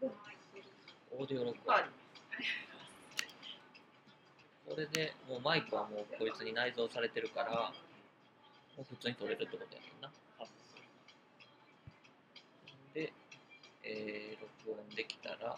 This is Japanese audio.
オーディオ録音これでもうマイクはもうこいつに内蔵されてるからもう普通に撮れるってことやもんな。で、えー、録音できたら